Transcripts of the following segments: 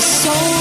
Soul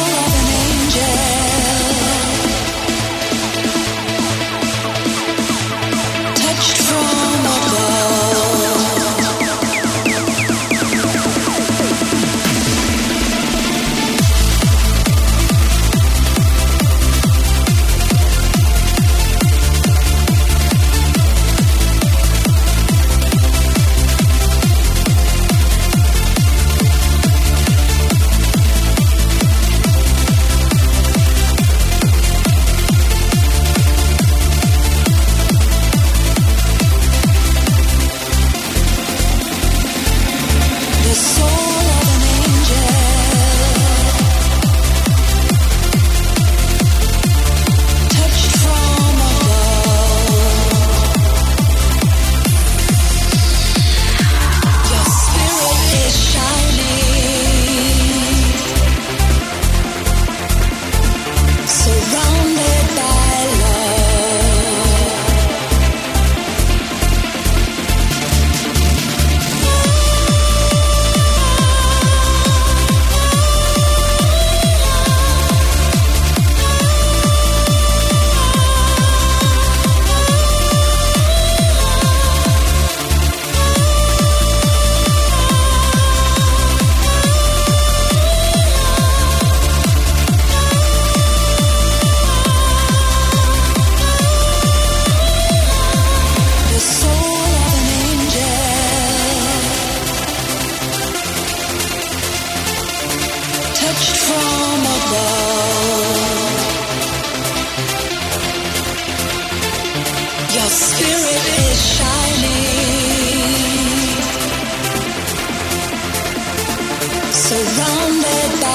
surrounded by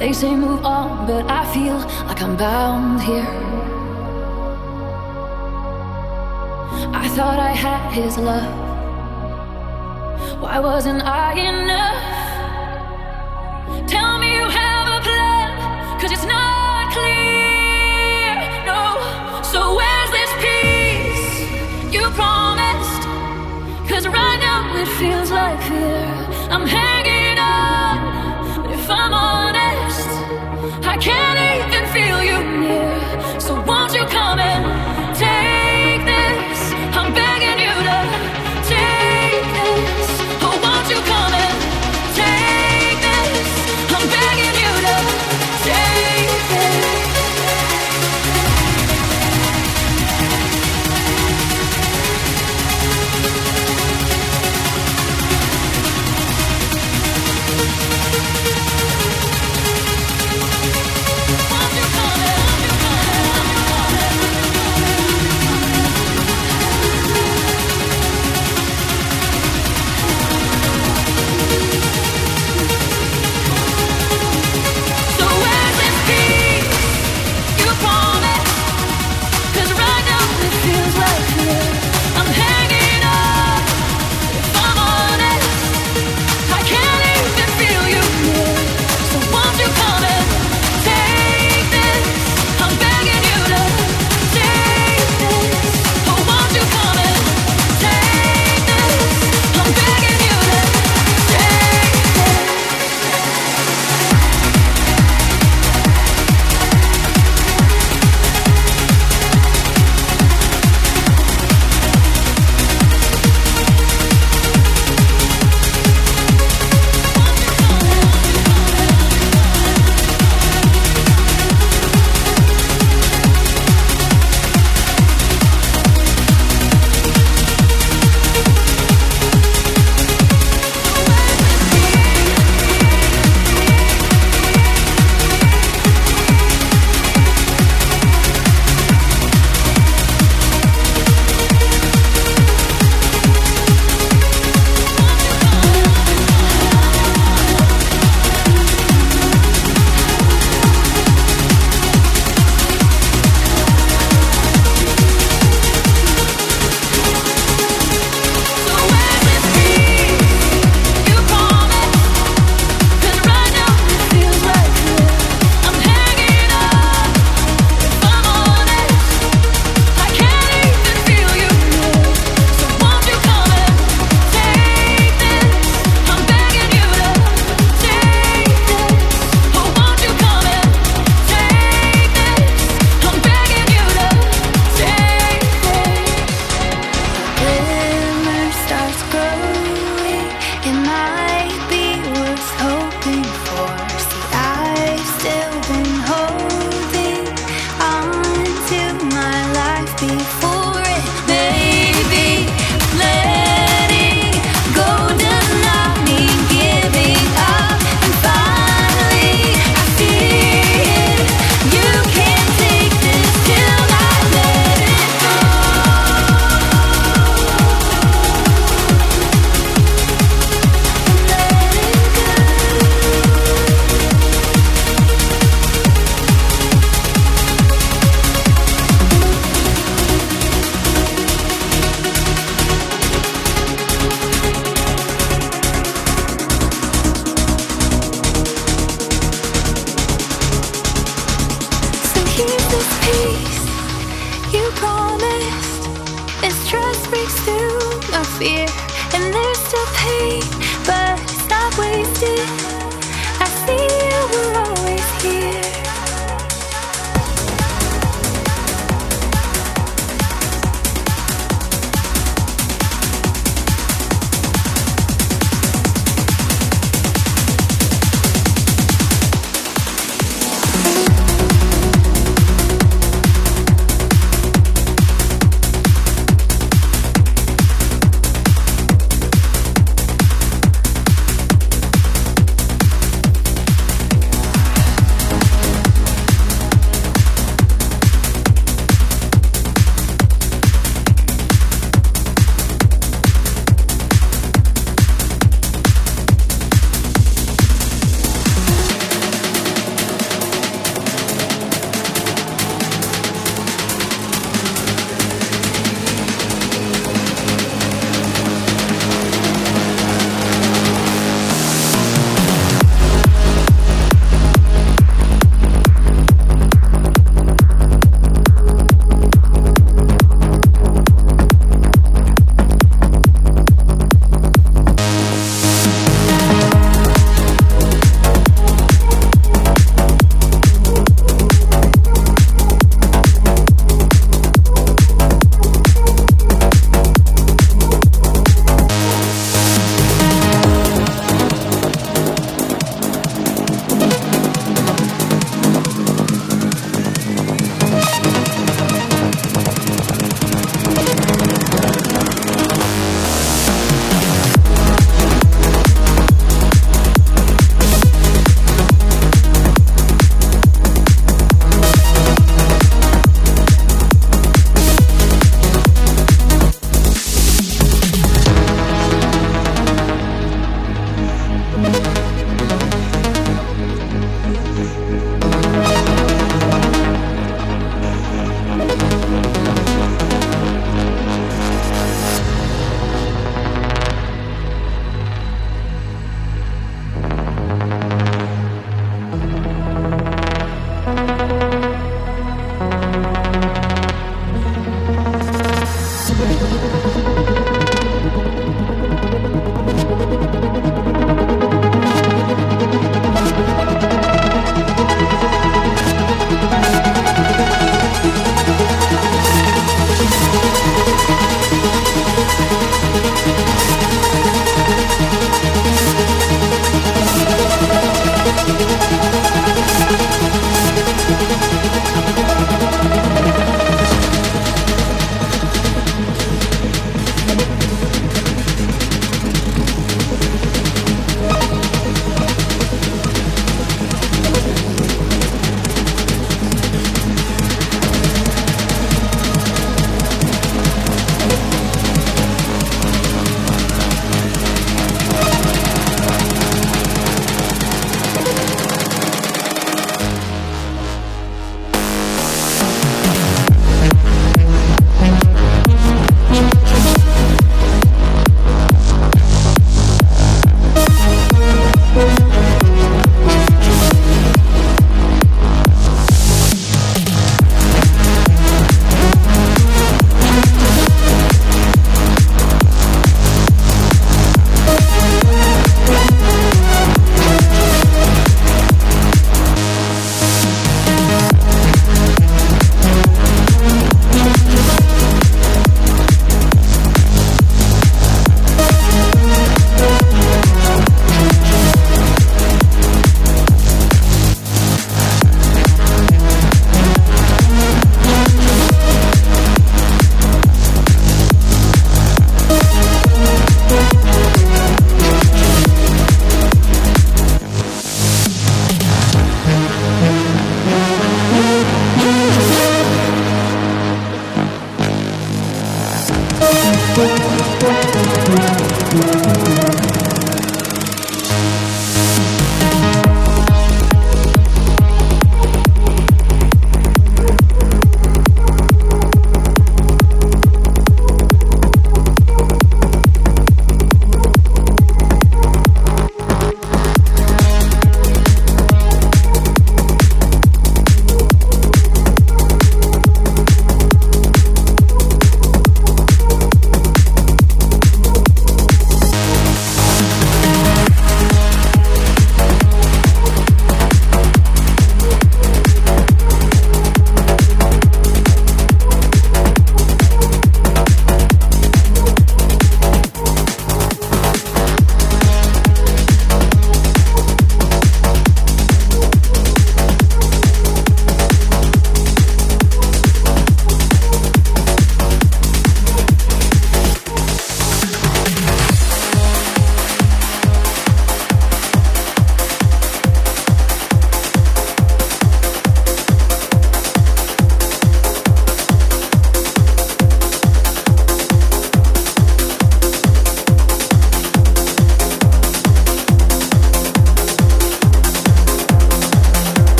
They say move on, but I feel like I'm bound here. I thought I had his love. Why wasn't I enough? Tell me you have a plan, cause it's not clear. No, so where's this peace you promised? Cause right now it feels like fear. I'm.